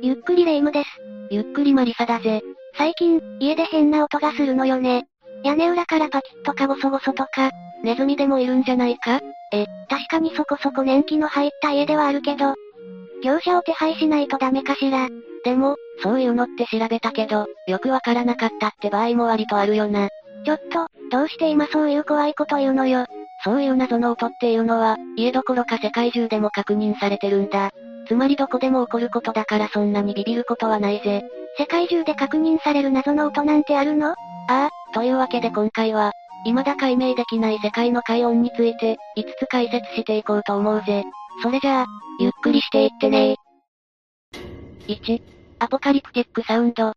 ゆっくりレ夢ムです。ゆっくりマリサだぜ。最近、家で変な音がするのよね。屋根裏からパキッとかボソボソとか、ネズミでもいるんじゃないか？え、確かにそこそこ年季の入った家ではあるけど、業者を手配しないとダメかしら。でも、そういうのって調べたけど、よくわからなかったって場合も割とあるよな。ちょっと、どうして今そういう怖いこと言うのよ。そういう謎の音っていうのは、家どころか世界中でも確認されてるんだ。つまりどこでも起こることだからそんなにビビることはないぜ。世界中で確認される謎の音なんてあるの？ああ、というわけで今回は、未だ解明できない世界の海音について、5つ解説していこうと思うぜ。それじゃあ、ゆっくりしていってね1、アポカリプティックサウンド。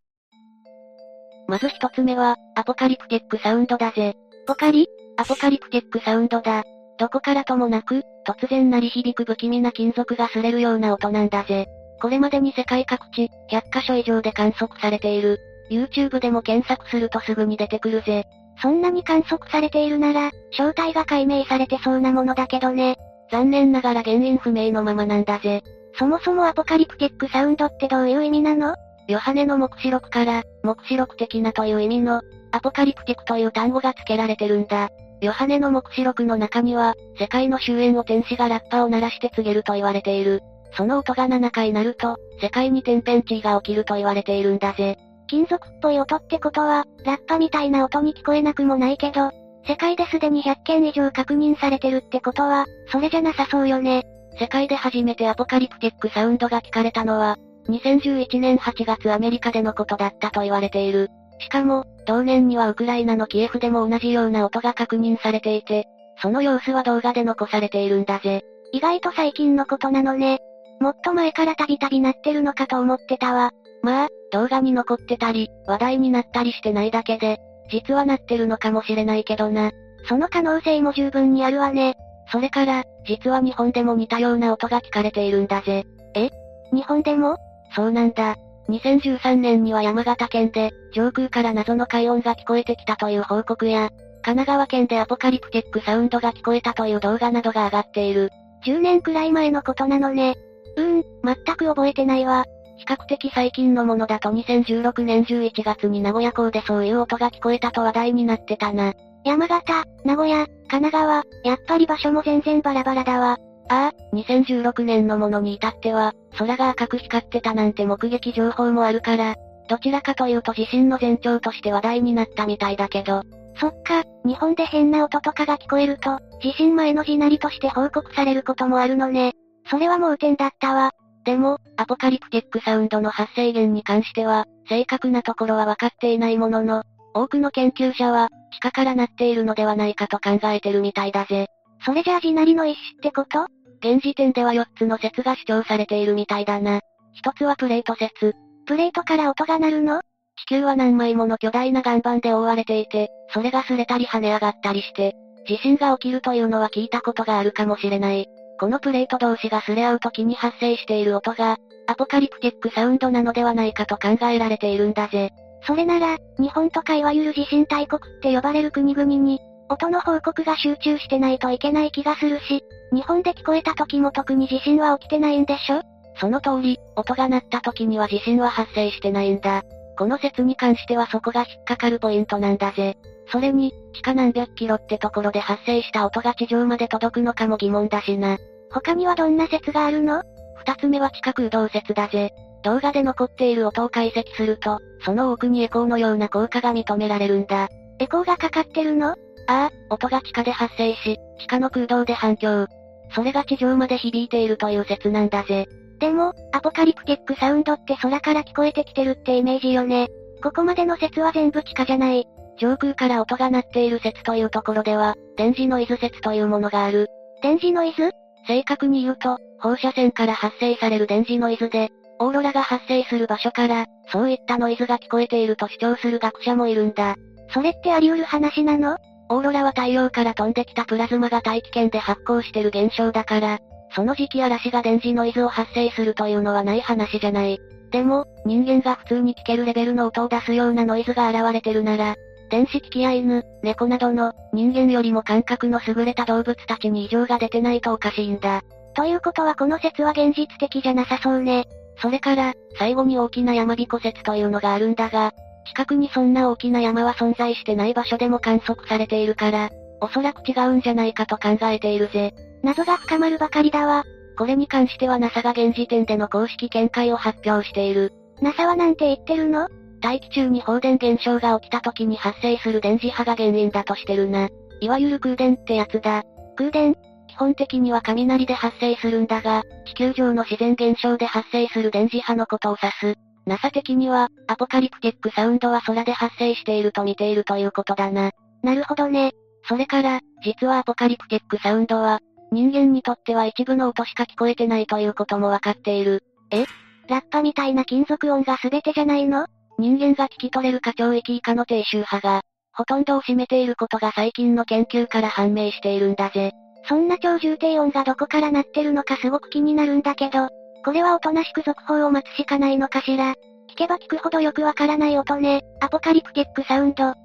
まず一つ目は、アポカリプティックサウンドだぜ。ポカリ？アポカリプティックサウンドだ。どこからともなく、突然鳴り響く不気味な金属が擦れるような音なんだぜ。これまでに世界各地、100カ所以上で観測されている。YouTube でも検索するとすぐに出てくるぜ。そんなに観測されているなら、正体が解明されてそうなものだけどね。残念ながら原因不明のままなんだぜ。そもそもアポカリプティックサウンドってどういう意味なの？ヨハネの目視録から、目視録的なという意味の、アポカリプティックという単語が付けられてるんだ。ヨハネの目視録の中には、世界の終焉を天使がラッパを鳴らして告げると言われている。その音が7回鳴ると、世界に天変地異が起きると言われているんだぜ。金属っぽい音ってことは、ラッパみたいな音に聞こえなくもないけど、世界ですでに100件以上確認されてるってことは、それじゃなさそうよね。世界で初めてアポカリプティックサウンドが聞かれたのは、2011年8月アメリカでのことだったと言われている。しかも、同年にはウクライナのキエフでも同じような音が確認されていて、その様子は動画で残されているんだぜ。意外と最近のことなのね。もっと前からたびたびなってるのかと思ってたわ。まあ、動画に残ってたり、話題になったりしてないだけで、実はなってるのかもしれないけどな。その可能性も十分にあるわね。それから、実は日本でも似たような音が聞かれているんだぜ。え？日本でも？そうなんだ。2013年には山形県で、上空から謎の快音が聞こえてきたという報告や、神奈川県でアポカリプテックサウンドが聞こえたという動画などが上がっている。10年くらい前のことなのね。うーん、全く覚えてないわ。比較的最近のものだと2016年11月に名古屋港でそういう音が聞こえたと話題になってたな。山形、名古屋、神奈川、やっぱり場所も全然バラバラだわ。ああ、2016年のものに至っては、空が赤く光ってたなんて目撃情報もあるから、どちらかというと地震の前兆として話題になったみたいだけど、そっか、日本で変な音とかが聞こえると、地震前の地鳴りとして報告されることもあるのね。それは盲点だったわ。でも、アポカリプティックサウンドの発生源に関しては、正確なところは分かっていないものの、多くの研究者は、地下から鳴っているのではないかと考えてるみたいだぜ。それじゃあ地鳴りの一種ってこと？現時点では4つの説が主張されているみたいだな。一つはプレート説。プレートから音が鳴るの？地球は何枚もの巨大な岩盤で覆われていて、それが擦れたり跳ね上がったりして、地震が起きるというのは聞いたことがあるかもしれない。このプレート同士が擦れ合う時に発生している音が、アポカリプティックサウンドなのではないかと考えられているんだぜ。それなら、日本とかいわゆる地震大国って呼ばれる国々に、音の報告が集中してないといけない気がするし、日本で聞こえた時も特に地震は起きてないんでしょ？その通り、音が鳴った時には地震は発生してないんだ。この説に関してはそこが引っかかるポイントなんだぜ。それに、地下何百キロってところで発生した音が地上まで届くのかも疑問だしな。他にはどんな説があるの？二つ目は地下空洞説だぜ。動画で残っている音を解析すると、その奥にエコーのような効果が認められるんだ。エコーがかかってるの？ああ、音が地下で発生し、地下の空洞で反響。それが地上まで響いているという説なんだぜ。でも、アポカリプティックサウンドって空から聞こえてきてるってイメージよね。ここまでの説は全部地下じゃない。上空から音が鳴っている説というところでは、電磁ノイズ説というものがある。電磁ノイズ？正確に言うと、放射線から発生される電磁ノイズで、オーロラが発生する場所から、そういったノイズが聞こえていると主張する学者もいるんだ。それってあり得る話なの？オーロラは太陽から飛んできたプラズマが大気圏で発光してる現象だから、その時期嵐が電磁ノイズを発生するというのはない話じゃない。でも、人間が普通に聞けるレベルの音を出すようなノイズが現れてるなら、電子機器や犬、猫などの、人間よりも感覚の優れた動物たちに異常が出てないとおかしいんだ。ということはこの説は現実的じゃなさそうね。それから、最後に大きな山彦説というのがあるんだが、近くにそんな大きな山は存在してない場所でも観測されているから、おそらく違うんじゃないかと考えているぜ。謎が深まるばかりだわ。これに関しては NASA が現時点での公式見解を発表している。NASA はなんて言ってるの？大気中に放電現象が起きた時に発生する電磁波が原因だとしてるな。いわゆる空電ってやつだ。空電？基本的には雷で発生するんだが、地球上の自然現象で発生する電磁波のことを指す。NASA 的には、アポカリプティックサウンドは空で発生していると見ているということだな。なるほどね。それから、実はアポカリプティックサウンドは、人間にとっては一部の音しか聞こえてないということもわかっている。え？ラッパみたいな金属音が全てじゃないの？人間が聞き取れる過聴域以下の低周波が、ほとんどを占めていることが最近の研究から判明しているんだぜ。そんな超重低音がどこから鳴ってるのかすごく気になるんだけど、これはおとなしく続報を待つしかないのかしら。聞けば聞くほどよくわからない音ね。アポカリプティックサウンド。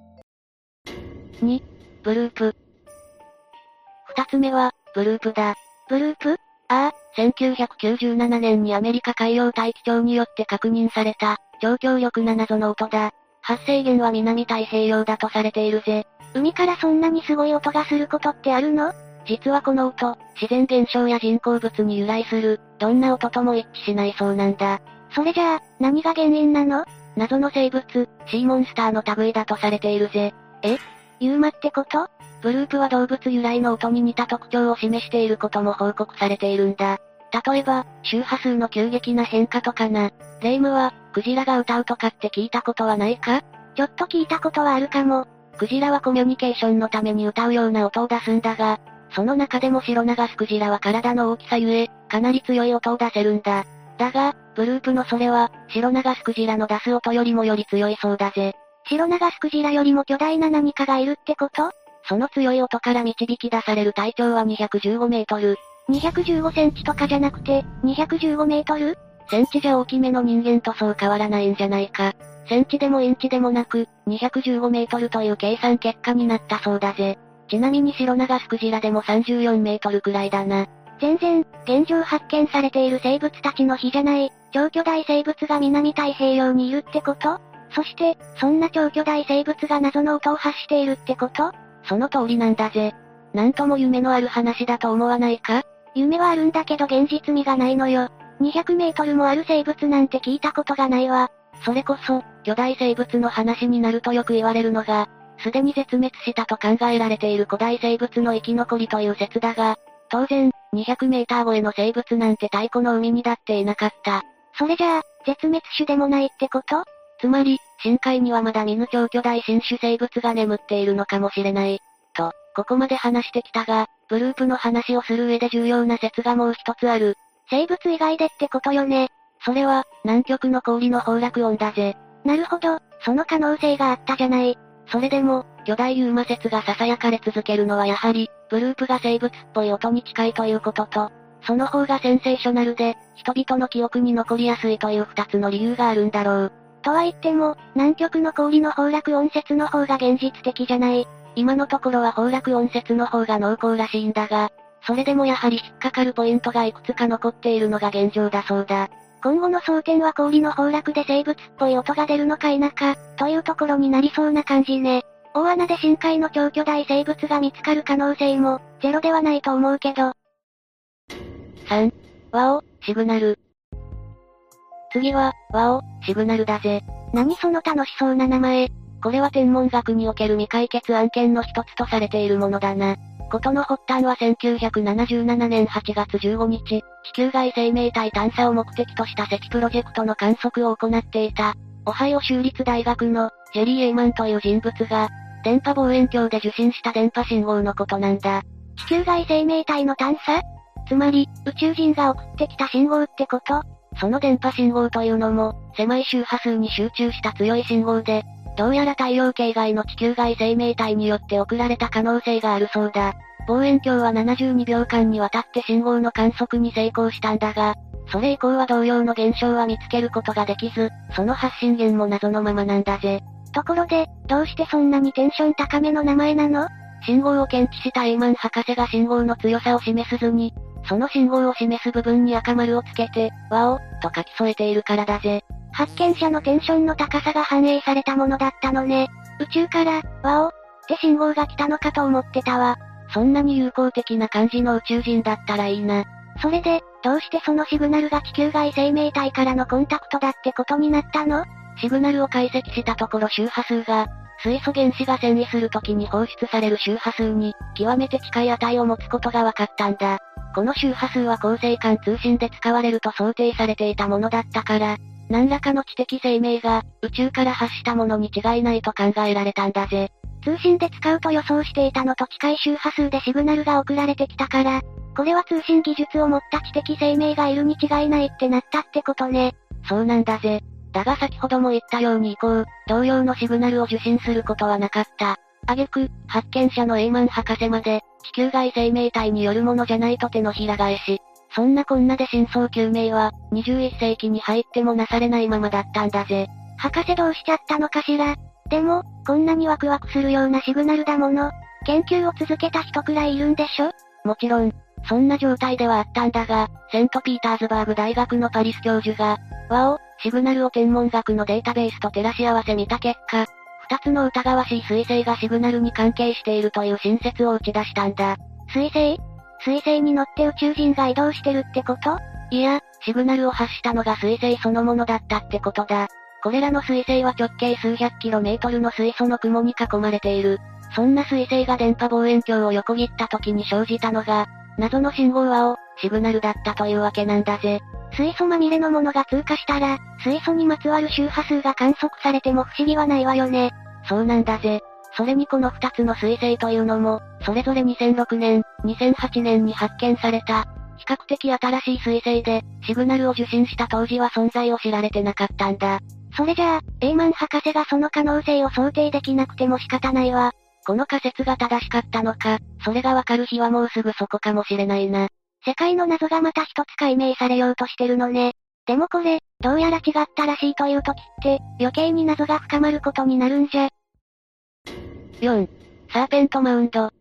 2、ブループ。二つ目は、ブループだ。ブループ？ああ、1997年にアメリカ海洋大気庁によって確認された、超強力な謎の音だ。発生源は南太平洋だとされているぜ。海からそんなにすごい音がすることってあるの？実はこの音、自然現象や人工物に由来する、どんな音とも一致しないそうなんだ。それじゃあ、何が原因なの？謎の生物、シーモンスターの類だとされているぜ。え？ユーマってこと？ブループは動物由来の音に似た特徴を示していることも報告されているんだ。例えば、周波数の急激な変化とかな。レイムは、クジラが歌うとかって聞いたことはないか？ちょっと聞いたことはあるかも。クジラはコミュニケーションのために歌うような音を出すんだが、その中でも白長スクジラは体の大きさゆえ、かなり強い音を出せるんだ。だが、ブループのそれは、白長スクジラの出す音よりもより強いそうだぜ。白長スクジラよりも巨大な何かがいるってこと？その強い音から導き出される体長は215メートル。215センチとかじゃなくて、215メートル？センチじゃ大きめの人間とそう変わらないんじゃないか。センチでもインチでもなく、215メートルという計算結果になったそうだぜ。ちなみに白長スクジラでも34メートルくらいだな。全然、現状発見されている生物たちの比じゃない、超巨大生物が南太平洋にいるってこと？そして、そんな超巨大生物が謎の音を発しているってこと？その通りなんだぜ。なんとも夢のある話だと思わないか？夢はあるんだけど現実味がないのよ。200メートルもある生物なんて聞いたことがないわ。それこそ、巨大生物の話になるとよく言われるのが、すでに絶滅したと考えられている古代生物の生き残りという説だが、当然、200メーター超えの生物なんて太古の海にだっていなかった。それじゃあ、絶滅種でもないってこと？つまり、深海にはまだ見ぬ超巨大新種生物が眠っているのかもしれない。と、ここまで話してきたが、ブループの話をする上で重要な説がもう一つある。生物以外でってことよね。それは、南極の氷の崩落音だぜ。なるほど、その可能性があったじゃない。それでも、巨大ユーマ説が囁かれ続けるのはやはり、ブループが生物っぽい音に近いということと、その方がセンセーショナルで、人々の記憶に残りやすいという二つの理由があるんだろう。とは言っても、南極の氷の崩落音説の方が現実的じゃない。今のところは崩落音説の方が濃厚らしいんだが、それでもやはり引っかかるポイントがいくつか残っているのが現状だそうだ。今後の争点は氷の崩落で生物っぽい音が出るのか否か、というところになりそうな感じね。大穴で深海の超巨大生物が見つかる可能性も、ゼロではないと思うけど。3、ワオ、シグナル。次は、ワオ、シグナルだぜ。何その楽しそうな名前。これは天文学における未解決案件の一つとされているものだな。ことの発端は1977年8月15日、地球外生命体探査を目的とした赤プロジェクトの観測を行っていた、オハイオ州立大学の、ジェリー・エイマンという人物が、電波望遠鏡で受信した電波信号のことなんだ。地球外生命体の探査？つまり、宇宙人が送ってきた信号ってこと？その電波信号というのも、狭い周波数に集中した強い信号で、どうやら太陽系外の地球外生命体によって送られた可能性があるそうだ。望遠鏡は72秒間にわたって信号の観測に成功したんだが、それ以降は同様の現象は見つけることができず、その発信源も謎のままなんだぜ。ところで、どうしてそんなにテンション高めの名前なの？信号を検知したエイマン博士が信号の強さを示すずに、その信号を示す部分に赤丸をつけて、ワオ、と書き添えているからだぜ。発見者のテンションの高さが反映されたものだったのね。宇宙から、ワオ、って信号が来たのかと思ってたわ。そんなに友好的な感じの宇宙人だったらいいな。それで、どうしてそのシグナルが地球外生命体からのコンタクトだってことになったの？シグナルを解析したところ周波数が、水素原子が遷移するときに放出される周波数に、極めて近い値を持つことが分かったんだ。この周波数は恒星間通信で使われると想定されていたものだったから、何らかの知的生命が、宇宙から発したものに違いないと考えられたんだぜ。通信で使うと予想していたのと近い周波数でシグナルが送られてきたから、これは通信技術を持った知的生命がいるに違いないってなったってことね。そうなんだぜ。だが先ほども言ったように以降、同様のシグナルを受信することはなかった。挙句、発見者のエイマン博士まで、地球外生命体によるものじゃないと手のひら返し。そんなこんなで真相究明は、21世紀に入ってもなされないままだったんだぜ。博士どうしちゃったのかしら？でも、こんなにワクワクするようなシグナルだもの。研究を続けた人くらいいるんでしょ？もちろん、そんな状態ではあったんだが、セントピーターズバーグ大学のパリス教授が、ワオ、シグナルを天文学のデータベースと照らし合わせ見た結果、二つの疑わしい彗星がシグナルに関係しているという新説を打ち出したんだ。彗星？彗星に乗って宇宙人が移動してるってこと？いや、シグナルを発したのが彗星そのものだったってことだ。これらの彗星は直径数百キロメートルの水素の雲に囲まれている。そんな彗星が電波望遠鏡を横切った時に生じたのが、謎の信号輪を、シグナルだったというわけなんだぜ。水素まみれのものが通過したら、水素にまつわる周波数が観測されても不思議はないわよね。そうなんだぜ。それにこの二つの彗星というのも、それぞれ2006年、2008年に発見された、比較的新しい彗星で、シグナルを受信した当時は存在を知られてなかったんだ。それじゃあ、エイマン博士がその可能性を想定できなくても仕方ないわ。この仮説が正しかったのか、それがわかる日はもうすぐそこかもしれないな。世界の謎がまた一つ解明されようとしてるのね。でもこれ、どうやら違ったらしいという時って、余計に謎が深まることになるんじゃ。4. サーペントマウンド。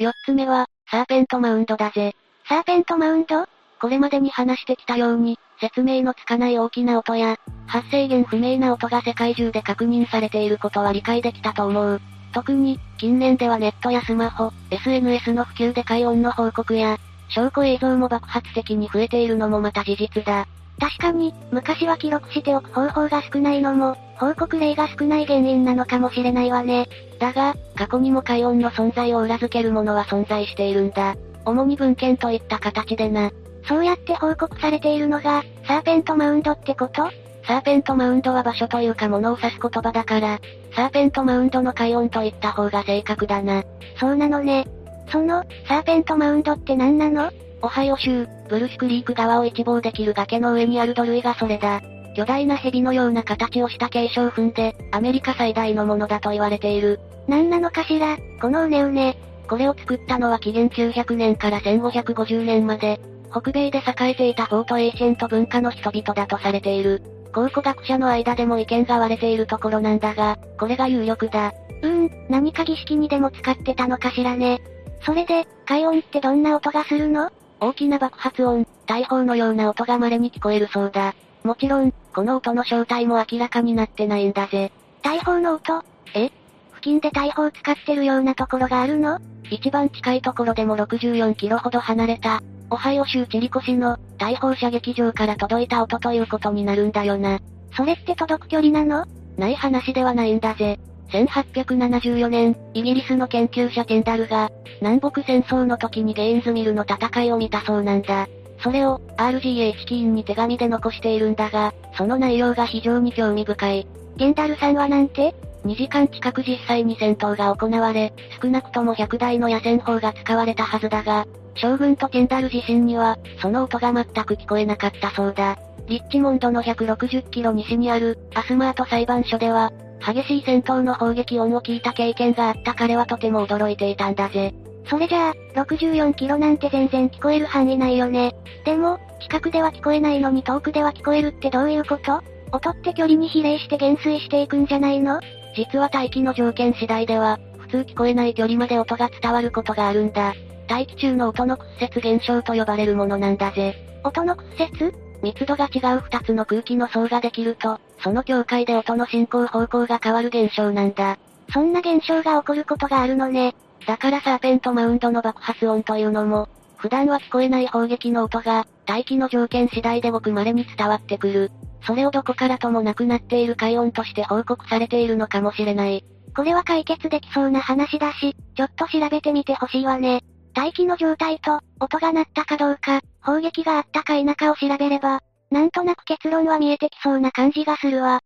4つ目は、サーペントマウンドだぜ。サーペントマウンド？これまでに話してきたように、説明のつかない大きな音や、発生源不明な音が世界中で確認されていることは理解できたと思う。特に、近年ではネットやスマホ、SNS の普及で海音の報告や、証拠映像も爆発的に増えているのもまた事実だ。確かに、昔は記録しておく方法が少ないのも、報告例が少ない原因なのかもしれないわね。だが、過去にも海音の存在を裏付けるものは存在しているんだ。主に文献といった形でな。そうやって報告されているのが、サーペントマウンドってこと？サーペントマウンドは場所というか物を指す言葉だから、サーペントマウンドの海音と言った方が正確だな。そうなのね。その、サーペントマウンドって何なの？オハイオ州、ブルシクリーク川を一望できる崖の上にある土塁がそれだ。巨大な蛇のような形をした継承墳で、アメリカ最大のものだと言われている。何なのかしら、このうねうね。これを作ったのは紀元900年から1550年まで、北米で栄えていたフォートエイシェント文化の人々だとされている。考古学者の間でも意見が割れているところなんだが、これが有力だ。うーん、何か儀式にでも使ってたのかしらね。それで、怪音ってどんな音がするの？大きな爆発音、大砲のような音が稀に聞こえるそうだ。もちろん、この音の正体も明らかになってないんだぜ。大砲の音？え？付近で大砲使ってるようなところがあるの？一番近いところでも64キロほど離れた、オハイオ州チリコ市の大砲射撃場から届いた音ということになるんだよな。それって届く距離なの？ない話ではないんだぜ。1874年、イギリスの研究者テンダルが、南北戦争の時にゲインズミルの戦いを見たそうなんだ。それを、RGA 式員に手紙で残しているんだが、その内容が非常に興味深い。テンダルさんはなんて？?2 時間近く実際に戦闘が行われ、少なくとも100台の野戦砲が使われたはずだが、将軍とテンダル自身には、その音が全く聞こえなかったそうだ。リッチモンドの160キロ西にある、アスマート裁判所では、激しい戦闘の砲撃音を聞いた経験があった彼はとても驚いていたんだぜ。それじゃあ、64キロなんて全然聞こえる範囲ないよね。でも、近くでは聞こえないのに遠くでは聞こえるってどういうこと？音って距離に比例して減衰していくんじゃないの？実は大気の条件次第では、普通聞こえない距離まで音が伝わることがあるんだ。大気中の音の屈折現象と呼ばれるものなんだぜ。音の屈折？密度が違う二つの空気の層ができると、その境界で音の進行方向が変わる現象なんだ。そんな現象が起こることがあるのね。だからサーペントマウンドの爆発音というのも、普段は聞こえない砲撃の音が、大気の条件次第でごく稀に伝わってくる。それをどこからともなくなっている海音として報告されているのかもしれない。これは解決できそうな話だし、ちょっと調べてみてほしいわね。大気の状態と、音が鳴ったかどうか、砲撃があったか否かを調べれば、なんとなく結論は見えてきそうな感じがするわ。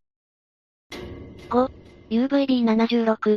5、UVB76。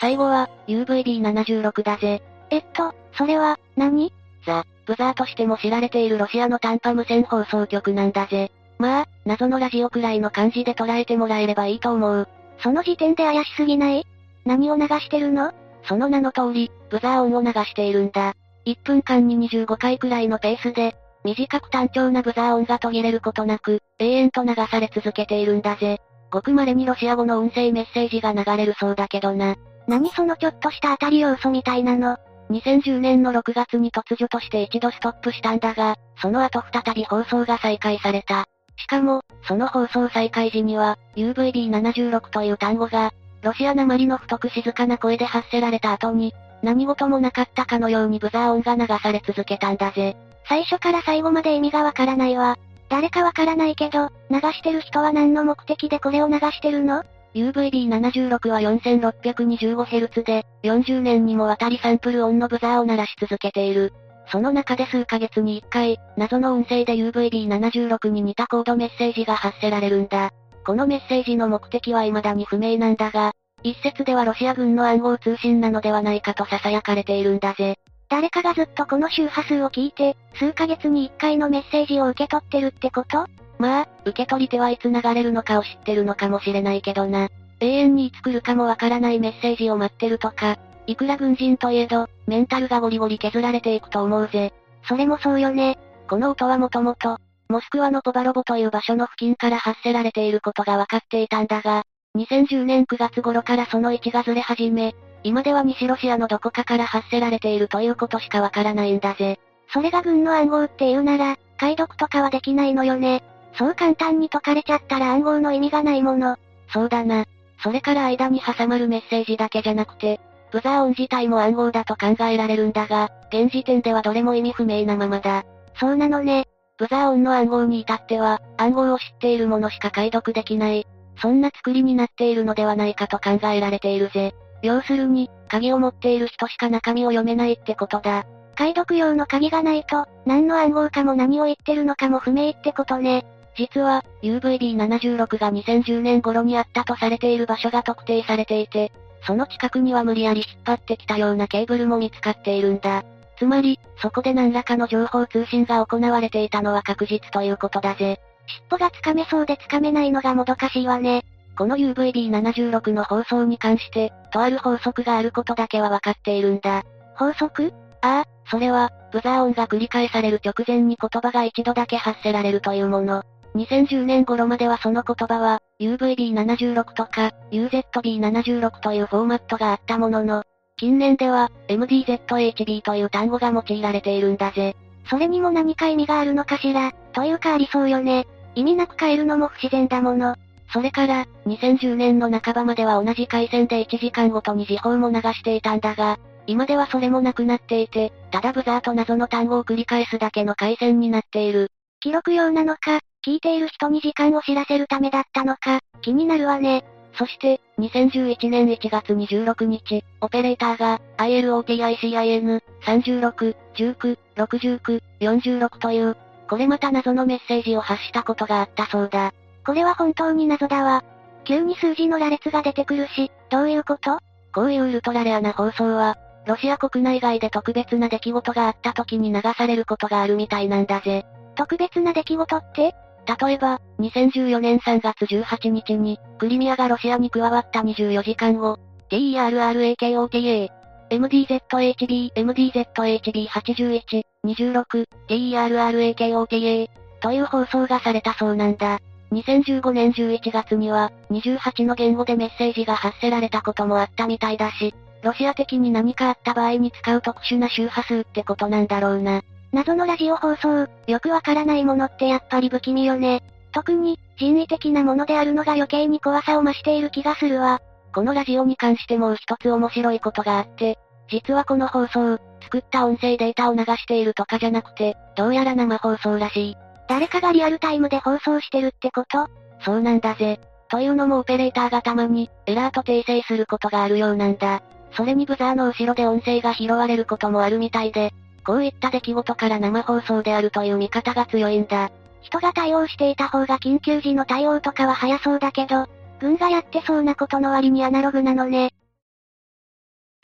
最後は、UVB76 だぜ。えっと、それは、何？ザ・ブザーとしても知られているロシアの短波無線放送局なんだぜ。まあ、謎のラジオくらいの感じで捉えてもらえればいいと思う。その時点で怪しすぎない？何を流してるの？その名の通り、ブザー音を流しているんだ。1分間に25回くらいのペースで、短く単調なブザー音が途切れることなく、永遠と流され続けているんだぜ。ごく稀にロシア語の音声メッセージが流れるそうだけどな。何そのちょっとした当たり要素みたいなの？2010年の6月に突如として一度ストップしたんだが、その後再び放送が再開された。しかも、その放送再開時には、UVB76 という単語が、ロシアなまりの太く静かな声で発せられた後に、何事もなかったかのようにブザー音が流され続けたんだぜ。最初から最後まで意味がわからないわ。誰かわからないけど、流してる人は何の目的でこれを流してるの？UVB76 は 4625Hz で、40年にもわたりサンプル音のブザーを鳴らし続けている。その中で数ヶ月に1回、謎の音声で UVB76 に似たコードメッセージが発せられるんだ。このメッセージの目的は未だに不明なんだが、一説ではロシア軍の暗号通信なのではないかと囁かれているんだぜ。誰かがずっとこの周波数を聞いて、数ヶ月に1回のメッセージを受け取ってるってこと？まあ、受け取り手はいつ流れるのかを知ってるのかもしれないけどな。永遠にいつ来るかもわからないメッセージを待ってるとか、いくら軍人といえど、メンタルがゴリゴリ削られていくと思うぜ。それもそうよね。この音はもともと、モスクワのポバロボという場所の付近から発せられていることが分かっていたんだが、2010年9月頃からその位置がずれ始め、今では西ロシアのどこかから発せられているということしかわからないんだぜ。それが軍の暗号って言うなら、解読とかはできないのよね。そう簡単に解かれちゃったら暗号の意味がないもの。そうだな。それから間に挟まるメッセージだけじゃなくて、ブザー音自体も暗号だと考えられるんだが、現時点ではどれも意味不明なままだ。そうなのね。ブザー音の暗号に至っては、暗号を知っている者しか解読できない。そんな作りになっているのではないかと考えられているぜ。要するに、鍵を持っている人しか中身を読めないってことだ。解読用の鍵がないと、何の暗号かも何を言ってるのかも不明ってことね。実は、UVB76 が2010年頃にあったとされている場所が特定されていて、その近くには無理やり引っ張ってきたようなケーブルも見つかっているんだ。つまり、そこで何らかの情報通信が行われていたのは確実ということだぜ。尻尾がつかめそうでつかめないのがもどかしいわね。この UVB76 の放送に関して、とある法則があることだけはわかっているんだ。法則？ああ、それは、ブザー音が繰り返される直前に言葉が一度だけ発せられるというもの。2010年頃まではその言葉は、UVB76 とか、UZB76 というフォーマットがあったものの、近年では、MDZHB という単語が用いられているんだぜ。それにも何か意味があるのかしら、というかありそうよね。意味なく変えるのも不自然だもの。それから、2010年の半ばまでは同じ回線で1時間ごとに時報も流していたんだが、今ではそれもなくなっていて、ただブザーと謎の単語を繰り返すだけの回線になっている。記録用なのか、聞いている人に時間を知らせるためだったのか、気になるわね。そして、2011年1月26日、オペレーターが、ILOTICIN、36、19、69、46という、これまた謎のメッセージを発したことがあったそうだ。これは本当に謎だわ。急に数字の羅列が出てくるし、どういうこと？こういうウルトラレアな放送は、ロシア国内外で特別な出来事があった時に流されることがあるみたいなんだぜ。特別な出来事って？例えば、2014年3月18日に、クリミアがロシアに加わった24時間後、TERRAKOTA、MDZHB、MDZHB81、26、TERRAKOTA、という放送がされたそうなんだ。2015年11月には、28の言語でメッセージが発せられたこともあったみたいだし、ロシア的に何かあった場合に使う特殊な周波数ってことなんだろうな。謎のラジオ放送、よくわからないものってやっぱり不気味よね。特に、人為的なものであるのが余計に怖さを増している気がするわ。このラジオに関してもう一つ面白いことがあって、実はこの放送、作った音声データを流しているとかじゃなくて、どうやら生放送らしい。誰かがリアルタイムで放送してるってこと？そうなんだぜ。というのもオペレーターがたまに、エラーと訂正することがあるようなんだ。それにブザーの後ろで音声が拾われることもあるみたいで、こういった出来事から生放送であるという見方が強いんだ。人が対応していた方が緊急時の対応とかは早そうだけど、軍がやってそうなことの割にアナログなのね。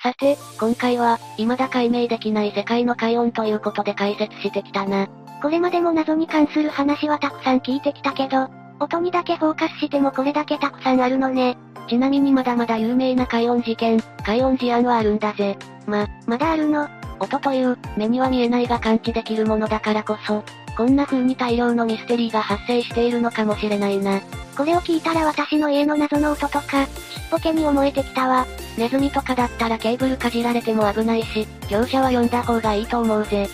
さて、今回は、未だ解明できない世界の海音ということで解説してきたな。これまでも謎に関する話はたくさん聞いてきたけど、音にだけフォーカスしてもこれだけたくさんあるのね。ちなみにまだまだ有名な海音事件、海音事案はあるんだぜ。ま、まだあるの？音という、目には見えないが感知できるものだからこそ、こんな風に大量のミステリーが発生しているのかもしれないな。これを聞いたら私の家の謎の音とか、ちっぽけに思えてきたわ。ネズミとかだったらケーブルかじられても危ないし、業者は呼んだ方がいいと思うぜ。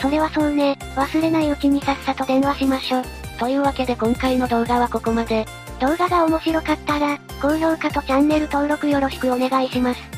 それはそうね、忘れないうちにさっさと電話しましょ。というわけで今回の動画はここまで。動画が面白かったら、高評価とチャンネル登録よろしくお願いします。